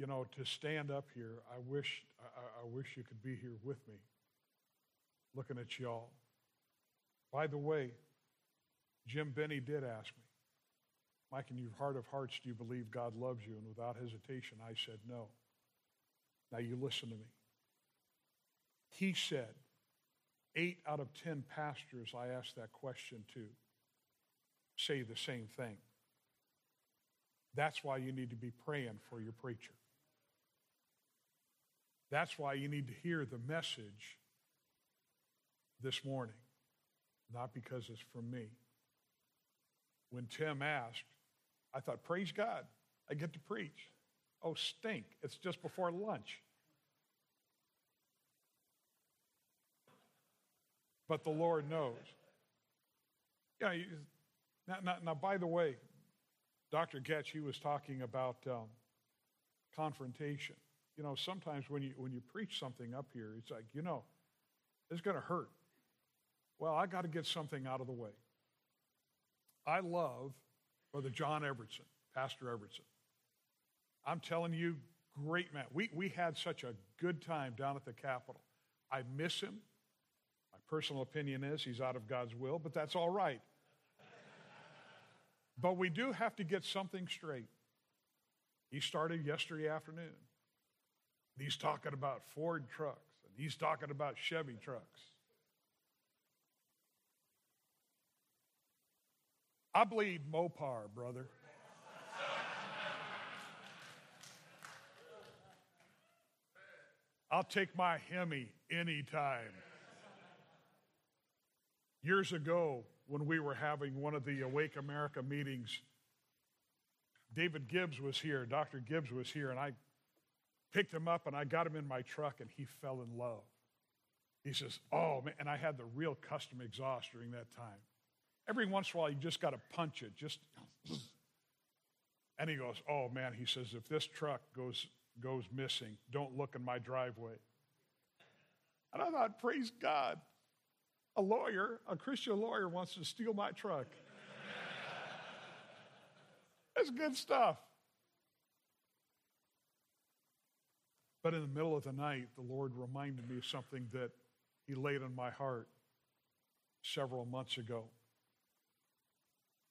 you know, to stand up here, I wish, I, I wish you could be here with me, looking at y'all. By the way, Jim Benny did ask me, Mike, in your heart of hearts, do you believe God loves you? And without hesitation, I said no. Now you listen to me. He said, eight out of ten pastors I asked that question to say the same thing. That's why you need to be praying for your preacher. That's why you need to hear the message this morning, not because it's from me. When Tim asked, I thought, praise God, I get to preach. Oh, stink, it's just before lunch. But the Lord knows. Yeah, now, now, now, by the way, Dr. Getch, he was talking about um, confrontation. You know, sometimes when you, when you preach something up here, it's like, you know, it's going to hurt. Well, I got to get something out of the way. I love Brother John Evertson, Pastor Evertson. I'm telling you, great man. We, we had such a good time down at the Capitol. I miss him. My personal opinion is he's out of God's will, but that's all right. but we do have to get something straight. He started yesterday afternoon. He's talking about Ford trucks, and he's talking about Chevy trucks. I bleed Mopar, brother. I'll take my Hemi anytime. Years ago, when we were having one of the Awake America meetings, David Gibbs was here, Dr. Gibbs was here, and I picked him up and I got him in my truck and he fell in love. He says, Oh, man, and I had the real custom exhaust during that time. Every once in a while, you just got to punch it, just. And he goes, Oh man, he says, if this truck goes, goes missing, don't look in my driveway. And I thought, Praise God. A lawyer, a Christian lawyer, wants to steal my truck. That's good stuff. But in the middle of the night, the Lord reminded me of something that He laid on my heart several months ago.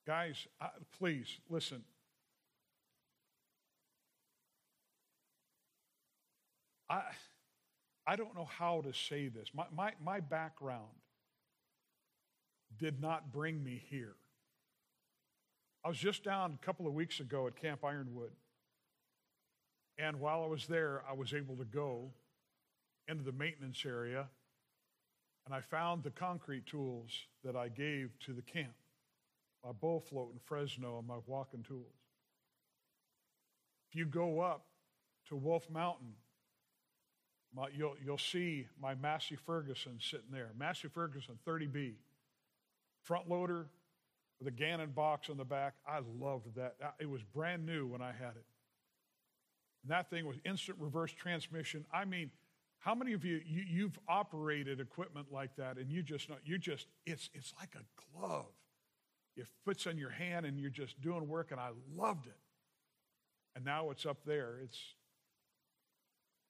Guys, please listen. I, I don't know how to say this. My, my, my background did not bring me here. I was just down a couple of weeks ago at Camp Ironwood. And while I was there, I was able to go into the maintenance area and I found the concrete tools that I gave to the camp my bull float in Fresno and my walking tools. If you go up to Wolf Mountain, my, you'll, you'll see my Massey Ferguson sitting there. Massey Ferguson 30B, front loader with a Gannon box on the back. I loved that. It was brand new when I had it. And that thing was instant reverse transmission. I mean, how many of you, you have operated equipment like that and you just know you just it's it's like a glove it fits on your hand and you're just doing work, and I loved it. And now it's up there, it's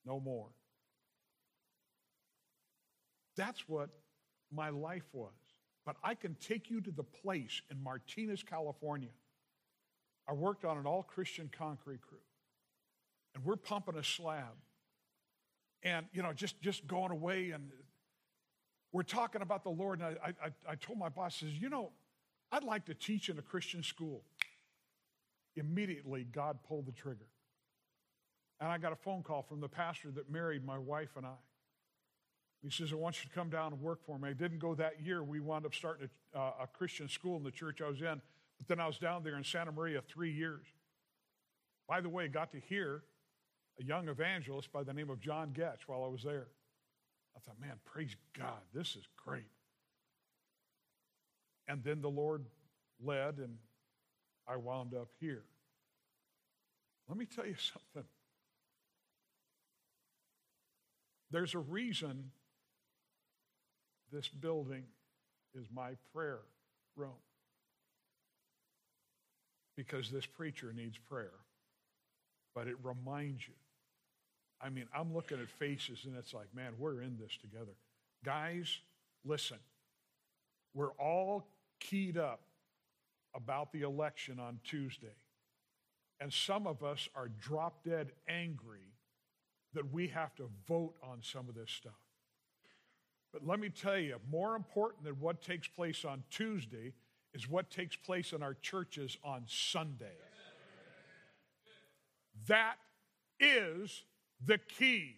no more. That's what my life was. But I can take you to the place in Martinez, California. I worked on an all Christian concrete crew, and we're pumping a slab. And, you know, just, just going away, and we're talking about the Lord. And I, I, I told my boss, says, you know, I'd like to teach in a Christian school. Immediately, God pulled the trigger. And I got a phone call from the pastor that married my wife and I. He says, I want you to come down and work for me. I didn't go that year. We wound up starting a, uh, a Christian school in the church I was in. But then I was down there in Santa Maria three years. By the way, got to hear a young evangelist by the name of John Getch while I was there. I thought, man, praise God, this is great. And then the Lord led, and I wound up here. Let me tell you something. There's a reason this building is my prayer room. Because this preacher needs prayer. But it reminds you I mean, I'm looking at faces and it's like, man, we're in this together. Guys, listen, we're all keyed up about the election on Tuesday. And some of us are drop dead angry that we have to vote on some of this stuff. But let me tell you, more important than what takes place on Tuesday is what takes place in our churches on Sunday. That is the key.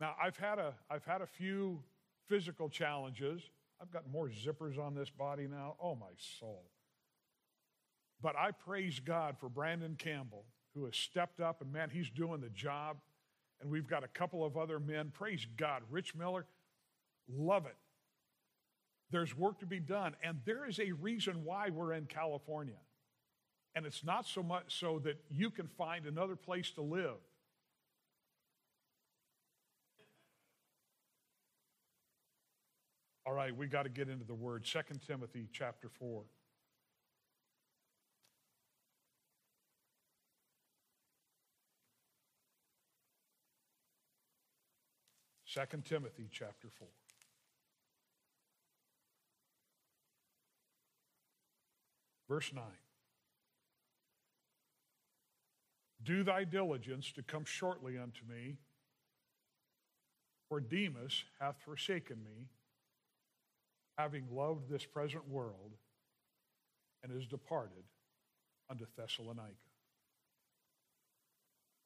Now, I've had a, I've had a few physical challenges. I've got more zippers on this body now. Oh, my soul. But I praise God for Brandon Campbell, who has stepped up, and man, he's doing the job. And we've got a couple of other men. Praise God. Rich Miller, love it. There's work to be done, and there is a reason why we're in California. And it's not so much so that you can find another place to live. All right, we got to get into the word. 2 Timothy chapter 4. Second Timothy chapter 4. Verse 9. Do thy diligence to come shortly unto me, for Demas hath forsaken me, having loved this present world, and is departed unto Thessalonica.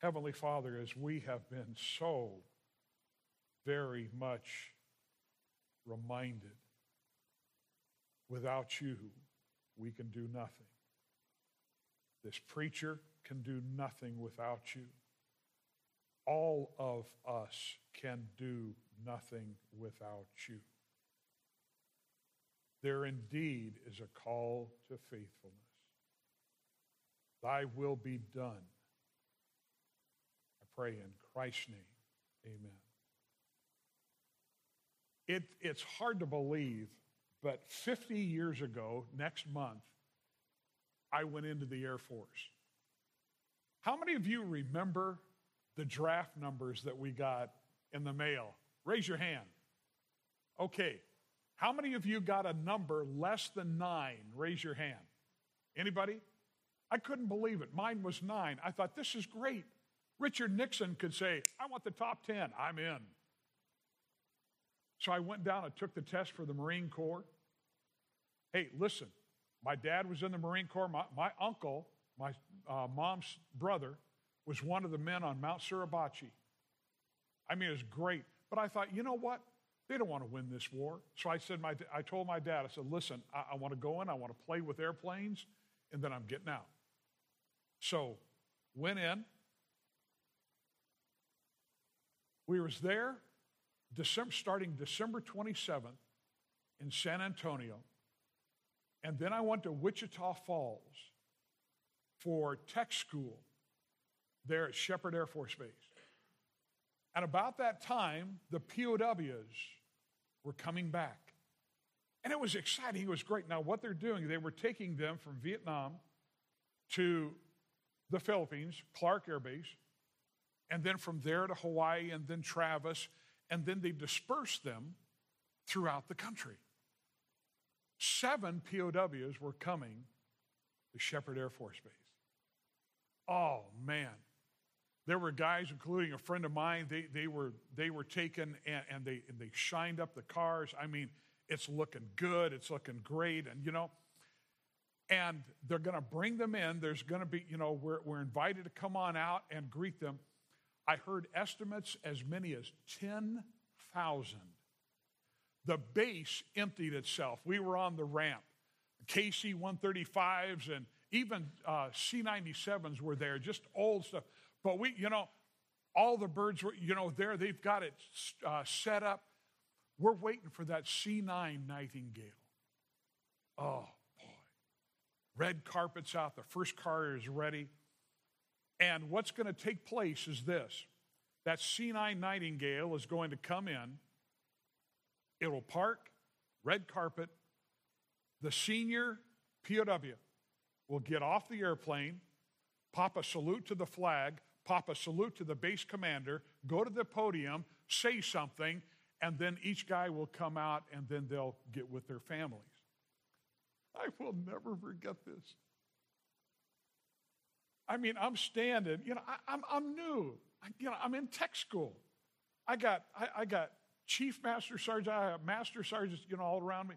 Heavenly Father, as we have been so very much reminded, without you, we can do nothing. This preacher can do nothing without you. All of us can do nothing without you. There indeed is a call to faithfulness. Thy will be done. I pray in Christ's name. Amen. It, it's hard to believe, but 50 years ago, next month, I went into the Air Force. How many of you remember the draft numbers that we got in the mail? Raise your hand. Okay. How many of you got a number less than nine? Raise your hand. Anybody? I couldn't believe it. Mine was nine. I thought, this is great. Richard Nixon could say, I want the top 10. I'm in. So I went down and took the test for the Marine Corps. Hey, listen, my dad was in the Marine Corps. My, my uncle my uh, mom's brother was one of the men on Mount Suribachi. I mean, it was great. But I thought, you know what? They don't want to win this war. So I said, my, I told my dad, I said, listen, I, I want to go in, I want to play with airplanes, and then I'm getting out. So went in. We was there December, starting December 27th in San Antonio. And then I went to Wichita Falls for tech school there at Sheppard Air Force Base. And about that time, the POWs were coming back. And it was exciting. It was great. Now, what they're doing, they were taking them from Vietnam to the Philippines, Clark Air Base, and then from there to Hawaii, and then Travis, and then they dispersed them throughout the country. Seven POWs were coming to Sheppard Air Force Base. Oh, man. There were guys, including a friend of mine, they, they, were, they were taken and, and, they, and they shined up the cars. I mean, it's looking good, it's looking great, and you know, and they're going to bring them in. There's going to be, you know, we're, we're invited to come on out and greet them. I heard estimates as many as 10,000. The base emptied itself. We were on the ramp. KC 135s and even uh, C97s were there, just old stuff. But we, you know, all the birds were, you know, there. They've got it uh, set up. We're waiting for that C9 nightingale. Oh, boy. Red carpet's out. The first car is ready. And what's going to take place is this that C9 nightingale is going to come in. It will park, red carpet. The senior POW will get off the airplane, pop a salute to the flag, pop a salute to the base commander, go to the podium, say something, and then each guy will come out and then they'll get with their families. I will never forget this. I mean, I'm standing, you know, I, am I'm, I'm new. I, you know, I'm in tech school. I got, I, I got chief master sergeant, I have master sergeants, you know, all around me.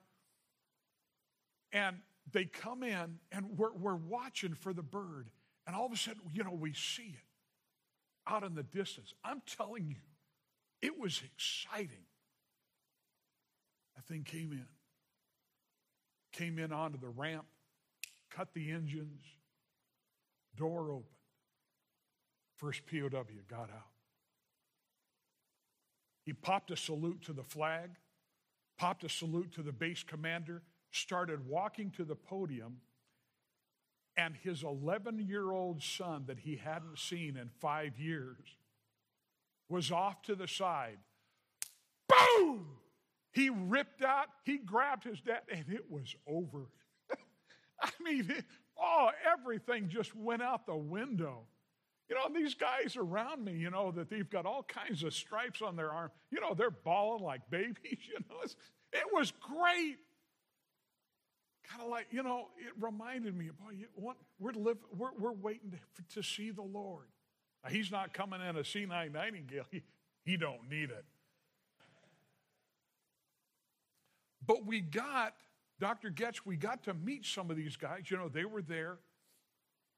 And they come in and we're, we're watching for the bird. And all of a sudden, you know, we see it out in the distance. I'm telling you, it was exciting. That thing came in, came in onto the ramp, cut the engines, door opened. First POW got out. He popped a salute to the flag, popped a salute to the base commander, started walking to the podium, and his 11 year old son that he hadn't seen in five years was off to the side. Boom! He ripped out, he grabbed his dad, and it was over. I mean, it, oh, everything just went out the window. You know, these guys around me, you know, that they've got all kinds of stripes on their arm, you know, they're bawling like babies, you know. it was great. Kind of like, you know, it reminded me, boy, what, we're, live, we're, we're waiting to, to see the Lord. Now, he's not coming in a C9 Nightingale. He, he don't need it. But we got, Dr. Getch, we got to meet some of these guys. You know, they were there.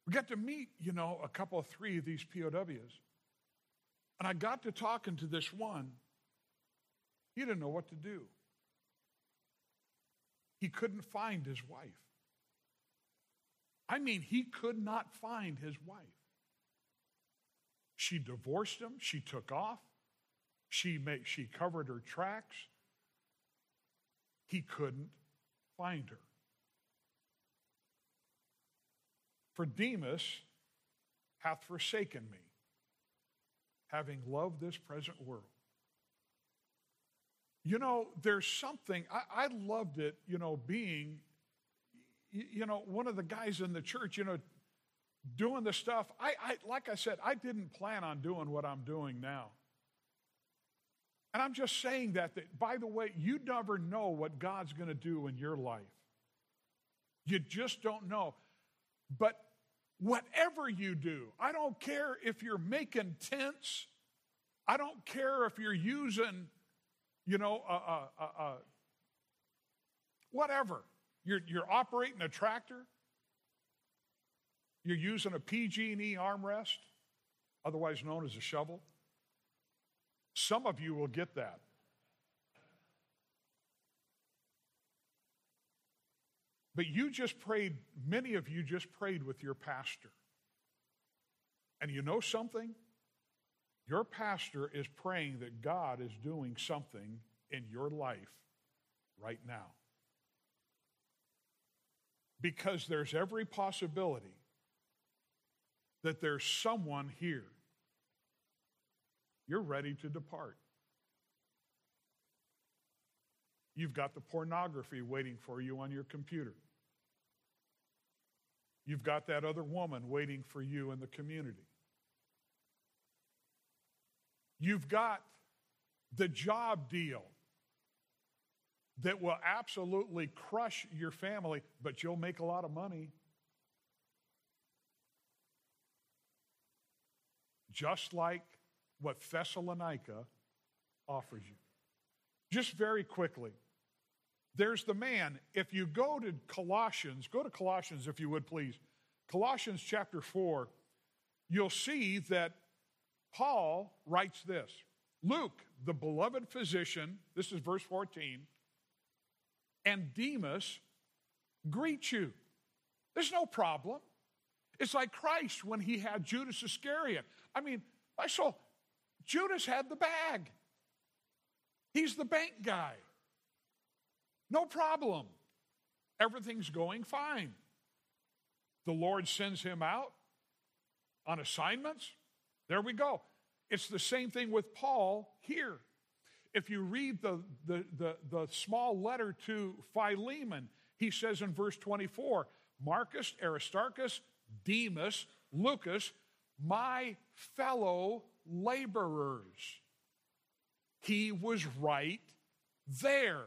We got to meet, you know, a couple of three of these POWs. And I got to talking to this one. He didn't know what to do. He couldn't find his wife. I mean, he could not find his wife. She divorced him, she took off, she, made, she covered her tracks. He couldn't find her. For Demas hath forsaken me, having loved this present world. You know, there's something, I, I loved it, you know, being, you know, one of the guys in the church, you know, doing the stuff. I, I, like I said, I didn't plan on doing what I'm doing now. And I'm just saying that, that by the way, you never know what God's going to do in your life. You just don't know. But Whatever you do, I don't care if you're making tents, I don't care if you're using, you know, uh, uh, uh, uh, whatever. You're, you're operating a tractor, you're using a PG&E armrest, otherwise known as a shovel. Some of you will get that. But you just prayed, many of you just prayed with your pastor. And you know something? Your pastor is praying that God is doing something in your life right now. Because there's every possibility that there's someone here. You're ready to depart. You've got the pornography waiting for you on your computer. You've got that other woman waiting for you in the community. You've got the job deal that will absolutely crush your family, but you'll make a lot of money. Just like what Thessalonica offers you. Just very quickly. There's the man. If you go to Colossians, go to Colossians if you would please. Colossians chapter 4, you'll see that Paul writes this Luke, the beloved physician, this is verse 14, and Demas greet you. There's no problem. It's like Christ when he had Judas Iscariot. I mean, I saw Judas had the bag. He's the bank guy. No problem. Everything's going fine. The Lord sends him out on assignments. There we go. It's the same thing with Paul here. If you read the, the, the, the small letter to Philemon, he says in verse 24 Marcus, Aristarchus, Demas, Lucas, my fellow laborers. He was right there.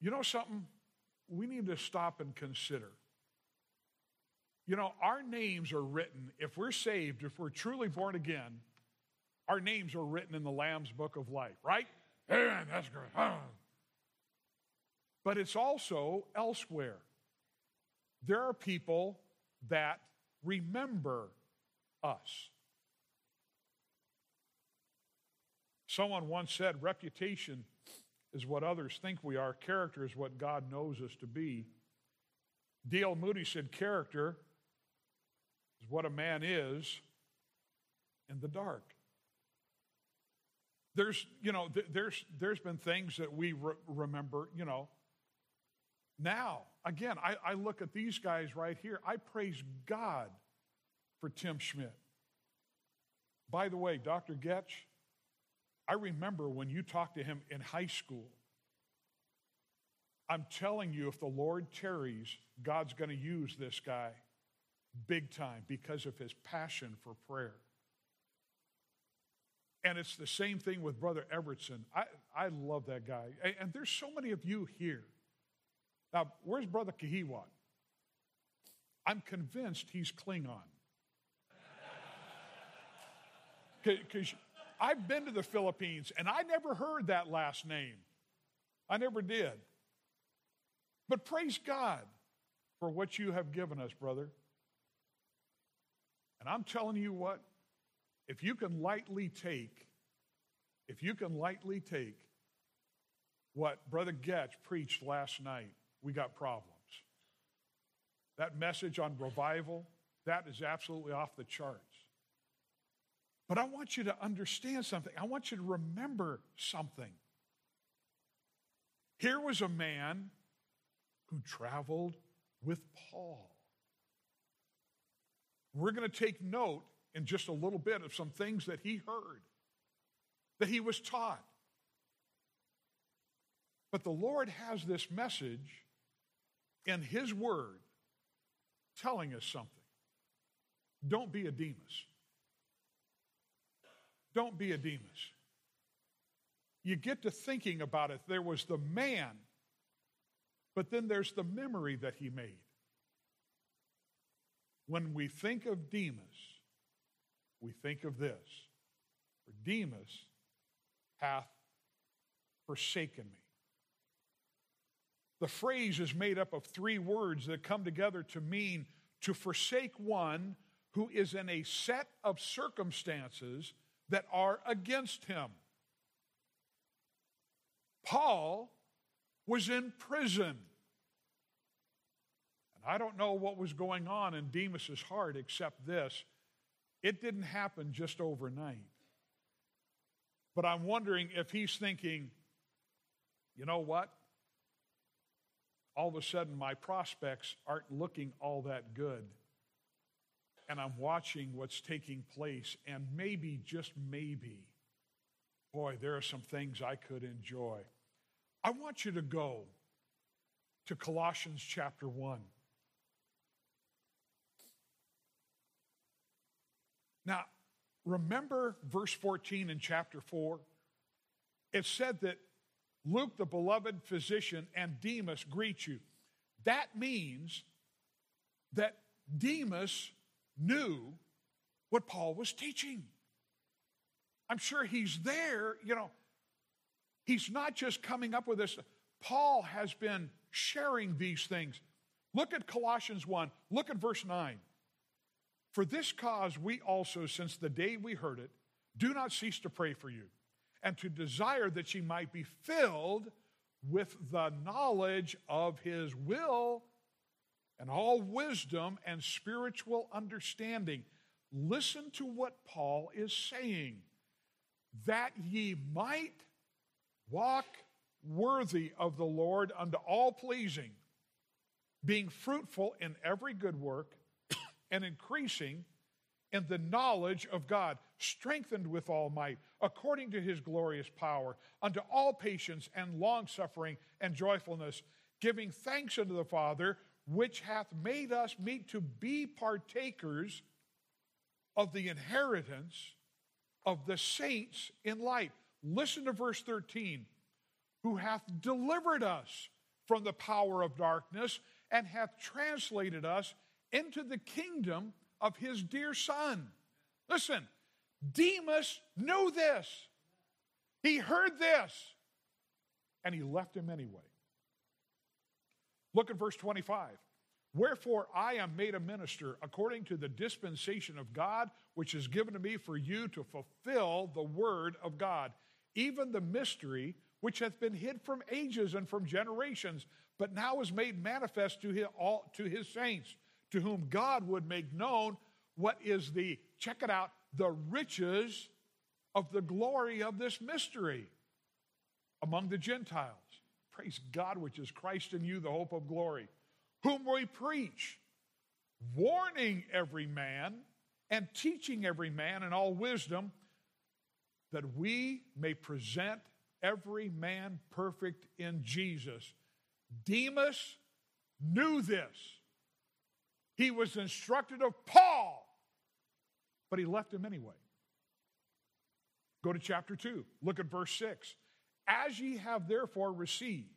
You know something? We need to stop and consider. You know, our names are written, if we're saved, if we're truly born again, our names are written in the Lamb's book of life, right? That's great. But it's also elsewhere. There are people that remember us. Someone once said, reputation is what others think we are, character is what God knows us to be. D.L. Moody said, character is what a man is in the dark. There's, you know, th- there's, there's been things that we re- remember, you know. Now, again, I, I look at these guys right here. I praise God for Tim Schmidt. By the way, Dr. Getch, I remember when you talked to him in high school. I'm telling you, if the Lord tarries, God's going to use this guy big time because of his passion for prayer. And it's the same thing with Brother Evertson. I, I love that guy. And there's so many of you here. Now, where's Brother Kahiwat? I'm convinced he's Klingon. Because I've been to the Philippines and I never heard that last name. I never did. But praise God for what you have given us, brother. And I'm telling you what, if you can lightly take, if you can lightly take what Brother Getch preached last night, we got problems. That message on revival, that is absolutely off the charts. But I want you to understand something. I want you to remember something. Here was a man who traveled with Paul. We're going to take note in just a little bit of some things that he heard, that he was taught. But the Lord has this message in his word telling us something. Don't be a Demas. Don't be a Demas. You get to thinking about it. There was the man, but then there's the memory that he made. When we think of Demas, we think of this For Demas hath forsaken me. The phrase is made up of three words that come together to mean to forsake one who is in a set of circumstances that are against him. Paul was in prison. I don't know what was going on in Demas's heart except this it didn't happen just overnight. But I'm wondering if he's thinking, you know what? All of a sudden, my prospects aren't looking all that good and I'm watching what's taking place, and maybe, just maybe, boy, there are some things I could enjoy. I want you to go to Colossians chapter 1. Now, remember verse 14 in chapter 4? It said that Luke, the beloved physician, and Demas greet you. That means that Demas knew what Paul was teaching. I'm sure he's there, you know. He's not just coming up with this. Paul has been sharing these things. Look at Colossians 1, look at verse 9. For this cause we also, since the day we heard it, do not cease to pray for you, and to desire that ye might be filled with the knowledge of his will and all wisdom and spiritual understanding. Listen to what Paul is saying that ye might walk worthy of the Lord unto all pleasing, being fruitful in every good work and increasing in the knowledge of God, strengthened with all might, according to his glorious power, unto all patience and long suffering and joyfulness, giving thanks unto the Father which hath made us meet to be partakers of the inheritance of the saints in light. Listen to verse 13 who hath delivered us from the power of darkness and hath translated us into the kingdom of his dear Son. Listen, Demas knew this. He heard this, and he left him anyway. Look at verse 25. Wherefore I am made a minister according to the dispensation of God, which is given to me for you to fulfill the word of God, even the mystery which hath been hid from ages and from generations, but now is made manifest to his, all, to his saints, to whom God would make known what is the, check it out, the riches of the glory of this mystery among the Gentiles. Praise God, which is Christ in you, the hope of glory, whom we preach, warning every man and teaching every man in all wisdom, that we may present every man perfect in Jesus. Demas knew this. He was instructed of Paul, but he left him anyway. Go to chapter 2, look at verse 6. As ye have therefore received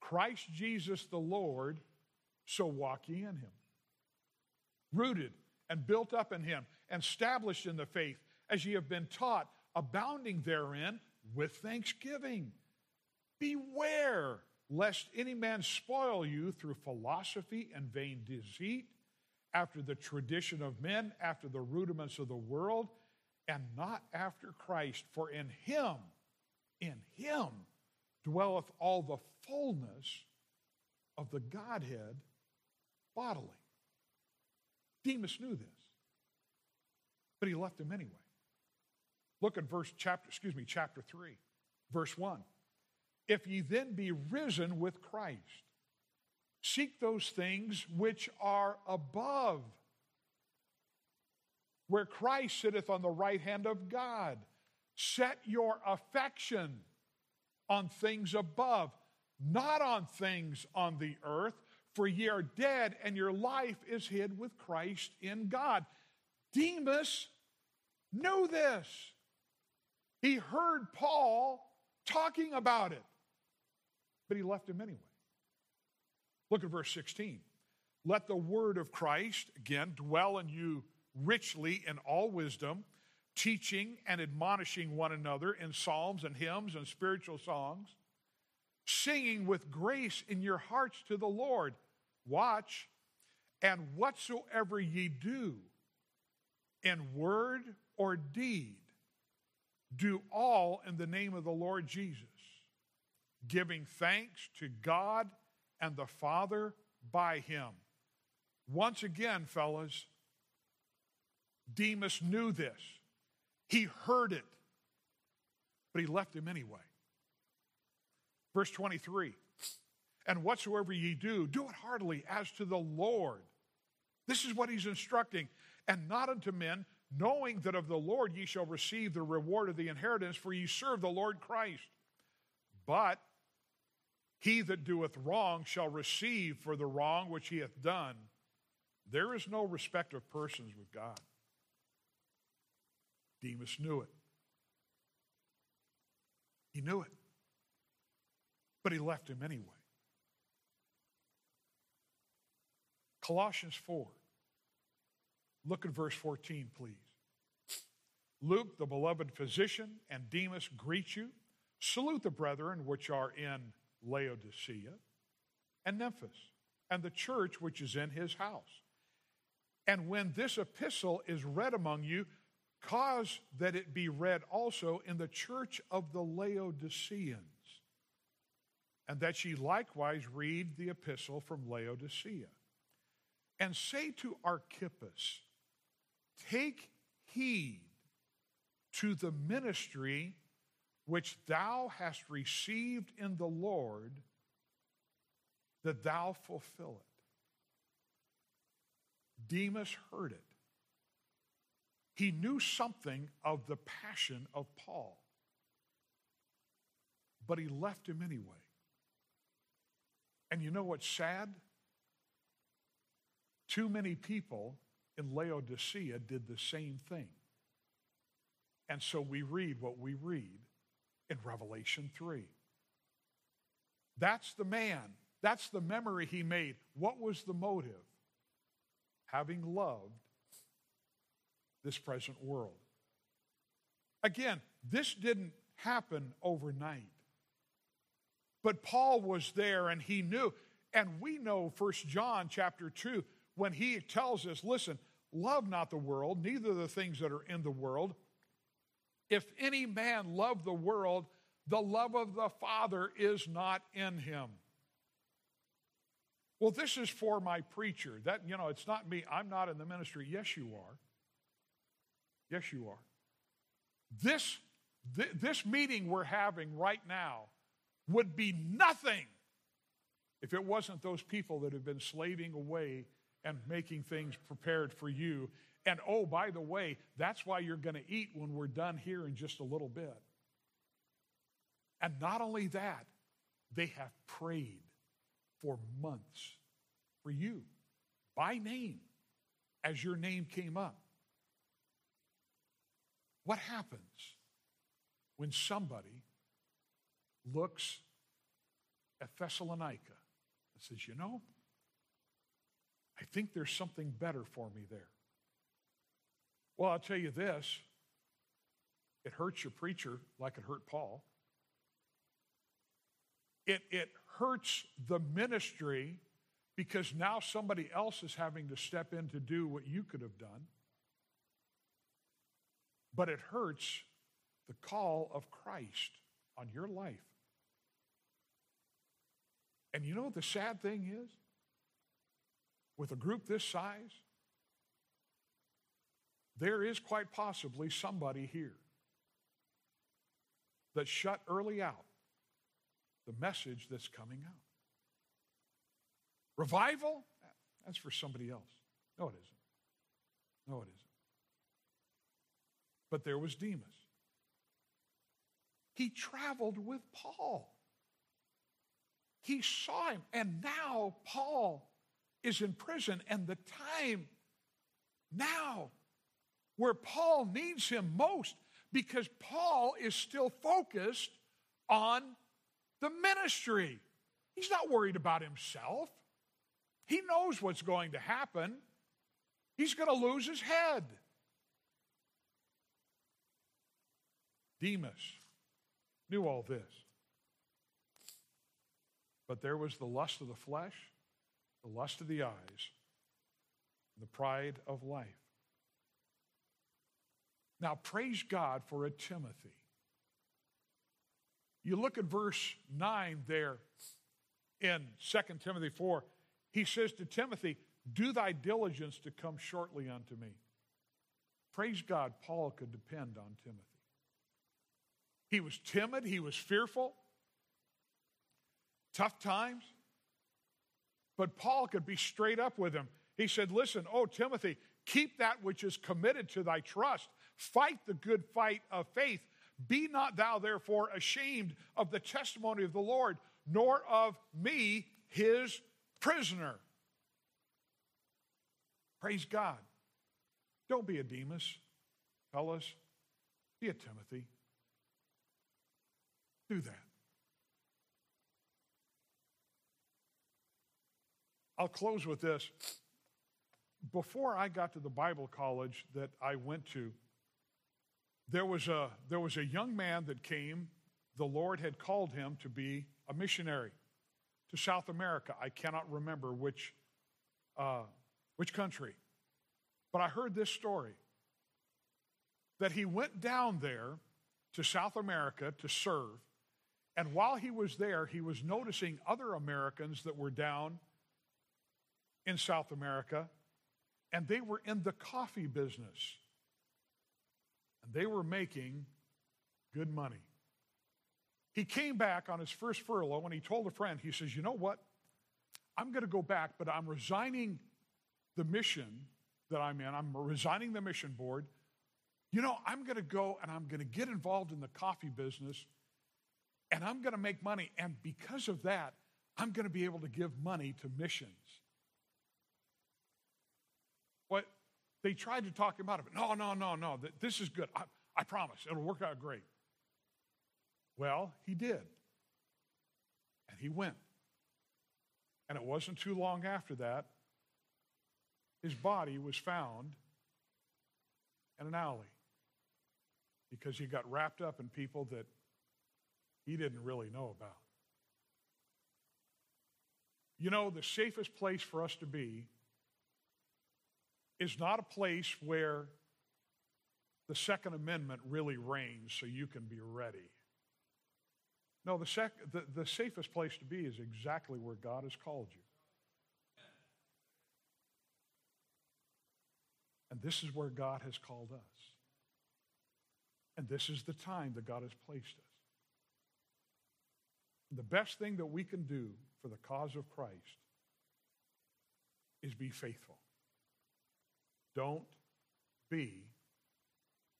Christ Jesus the Lord, so walk ye in him. Rooted and built up in him, and established in the faith, as ye have been taught, abounding therein with thanksgiving. Beware lest any man spoil you through philosophy and vain deceit, after the tradition of men, after the rudiments of the world, and not after Christ. For in him, in him dwelleth all the fullness of the Godhead bodily. Demas knew this, but he left him anyway. Look at verse chapter, excuse me, chapter 3, verse 1. If ye then be risen with Christ, seek those things which are above, where Christ sitteth on the right hand of God. Set your affection on things above, not on things on the earth, for ye are dead, and your life is hid with Christ in God. Demas knew this. He heard Paul talking about it, but he left him anyway. Look at verse 16. Let the word of Christ, again, dwell in you richly in all wisdom, teaching and admonishing one another in psalms and hymns and spiritual songs, singing with grace in your hearts to the Lord. Watch, and whatsoever ye do, in word or deed, do all in the name of the Lord Jesus, giving thanks to God and the Father by him. Once again, fellas, Demas knew this. He heard it, but he left him anyway. Verse 23 And whatsoever ye do, do it heartily as to the Lord. This is what he's instructing, and not unto men, knowing that of the Lord ye shall receive the reward of the inheritance, for ye serve the Lord Christ. But he that doeth wrong shall receive for the wrong which he hath done. There is no respect of persons with God. Demas knew it. He knew it. But he left him anyway. Colossians 4. Look at verse 14, please. Luke, the beloved physician, and Demas greet you. Salute the brethren which are in Laodicea and Nymphas, and the church which is in his house. And when this epistle is read among you, cause that it be read also in the church of the Laodiceans, and that ye likewise read the epistle from Laodicea. And say to Archippus, Take heed to the ministry which thou hast received in the Lord, that thou fulfill it. Demas heard it. He knew something of the passion of Paul, but he left him anyway. And you know what's sad? too many people in Laodicea did the same thing. And so we read what we read in Revelation 3. That's the man. That's the memory he made. What was the motive? Having loved this present world. Again, this didn't happen overnight. But Paul was there and he knew. And we know First John chapter 2 when he tells us, listen, love not the world, neither the things that are in the world. If any man love the world, the love of the Father is not in him. Well, this is for my preacher. That, you know, it's not me. I'm not in the ministry. Yes, you are. Yes, you are. This, th- this meeting we're having right now would be nothing if it wasn't those people that have been slaving away and making things prepared for you. And oh, by the way, that's why you're going to eat when we're done here in just a little bit. And not only that, they have prayed for months for you by name as your name came up. What happens when somebody looks at Thessalonica and says, You know, I think there's something better for me there? Well, I'll tell you this it hurts your preacher like it hurt Paul. It, it hurts the ministry because now somebody else is having to step in to do what you could have done. But it hurts the call of Christ on your life. And you know what the sad thing is? With a group this size, there is quite possibly somebody here that shut early out the message that's coming out. Revival? That's for somebody else. No, it isn't. No, it isn't. But there was Demas. He traveled with Paul. He saw him, and now Paul is in prison, and the time now where Paul needs him most because Paul is still focused on the ministry. He's not worried about himself. He knows what's going to happen. He's going to lose his head. Demas knew all this. But there was the lust of the flesh, the lust of the eyes, the pride of life. Now, praise God for a Timothy. You look at verse 9 there in 2 Timothy 4. He says to Timothy, Do thy diligence to come shortly unto me. Praise God, Paul could depend on Timothy. He was timid, he was fearful, tough times. But Paul could be straight up with him. He said, Listen, oh, Timothy, keep that which is committed to thy trust. Fight the good fight of faith. Be not thou therefore ashamed of the testimony of the Lord, nor of me, his prisoner. Praise God. Don't be a Demas, fellas. Be a Timothy. Do that. I'll close with this. Before I got to the Bible college that I went to, there was a, there was a young man that came. The Lord had called him to be a missionary to South America. I cannot remember which, uh, which country. But I heard this story that he went down there to South America to serve. And while he was there, he was noticing other Americans that were down in South America, and they were in the coffee business. And they were making good money. He came back on his first furlough and he told a friend, he says, You know what? I'm going to go back, but I'm resigning the mission that I'm in. I'm resigning the mission board. You know, I'm going to go and I'm going to get involved in the coffee business and I'm going to make money. And because of that, I'm going to be able to give money to missions. What they tried to talk him out of it. No, no, no, no. th- This is good. I, I promise it'll work out great. Well, he did. And he went. And it wasn't too long after that, his body was found in an alley because he got wrapped up in people that he didn't really know about. You know, the safest place for us to be is not a place where the Second Amendment really reigns so you can be ready. No, the, sec- the, the safest place to be is exactly where God has called you. And this is where God has called us. And this is the time that God has placed us. The best thing that we can do for the cause of Christ is be faithful. Don't be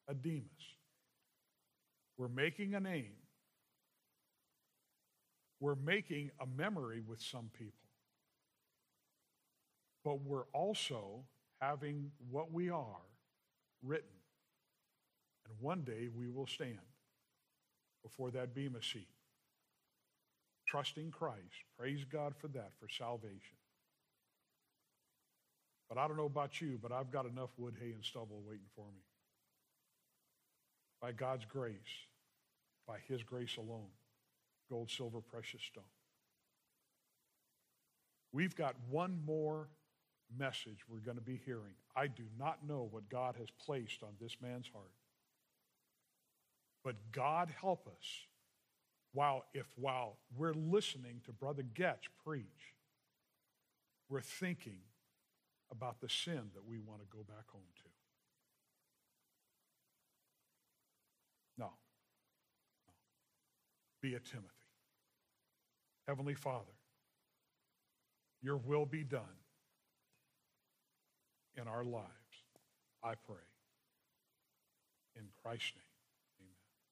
a Demas. We're making a name. We're making a memory with some people. But we're also having what we are written. And one day we will stand before that Bema seat, trusting Christ. Praise God for that, for salvation. But I don't know about you, but I've got enough wood, hay, and stubble waiting for me. By God's grace, by His grace alone, gold, silver, precious stone. We've got one more message we're going to be hearing. I do not know what God has placed on this man's heart. But God help us while if while we're listening to Brother Getch preach, we're thinking about the sin that we want to go back home to. No. no. Be a Timothy. Heavenly Father, your will be done in our lives, I pray. In Christ's name.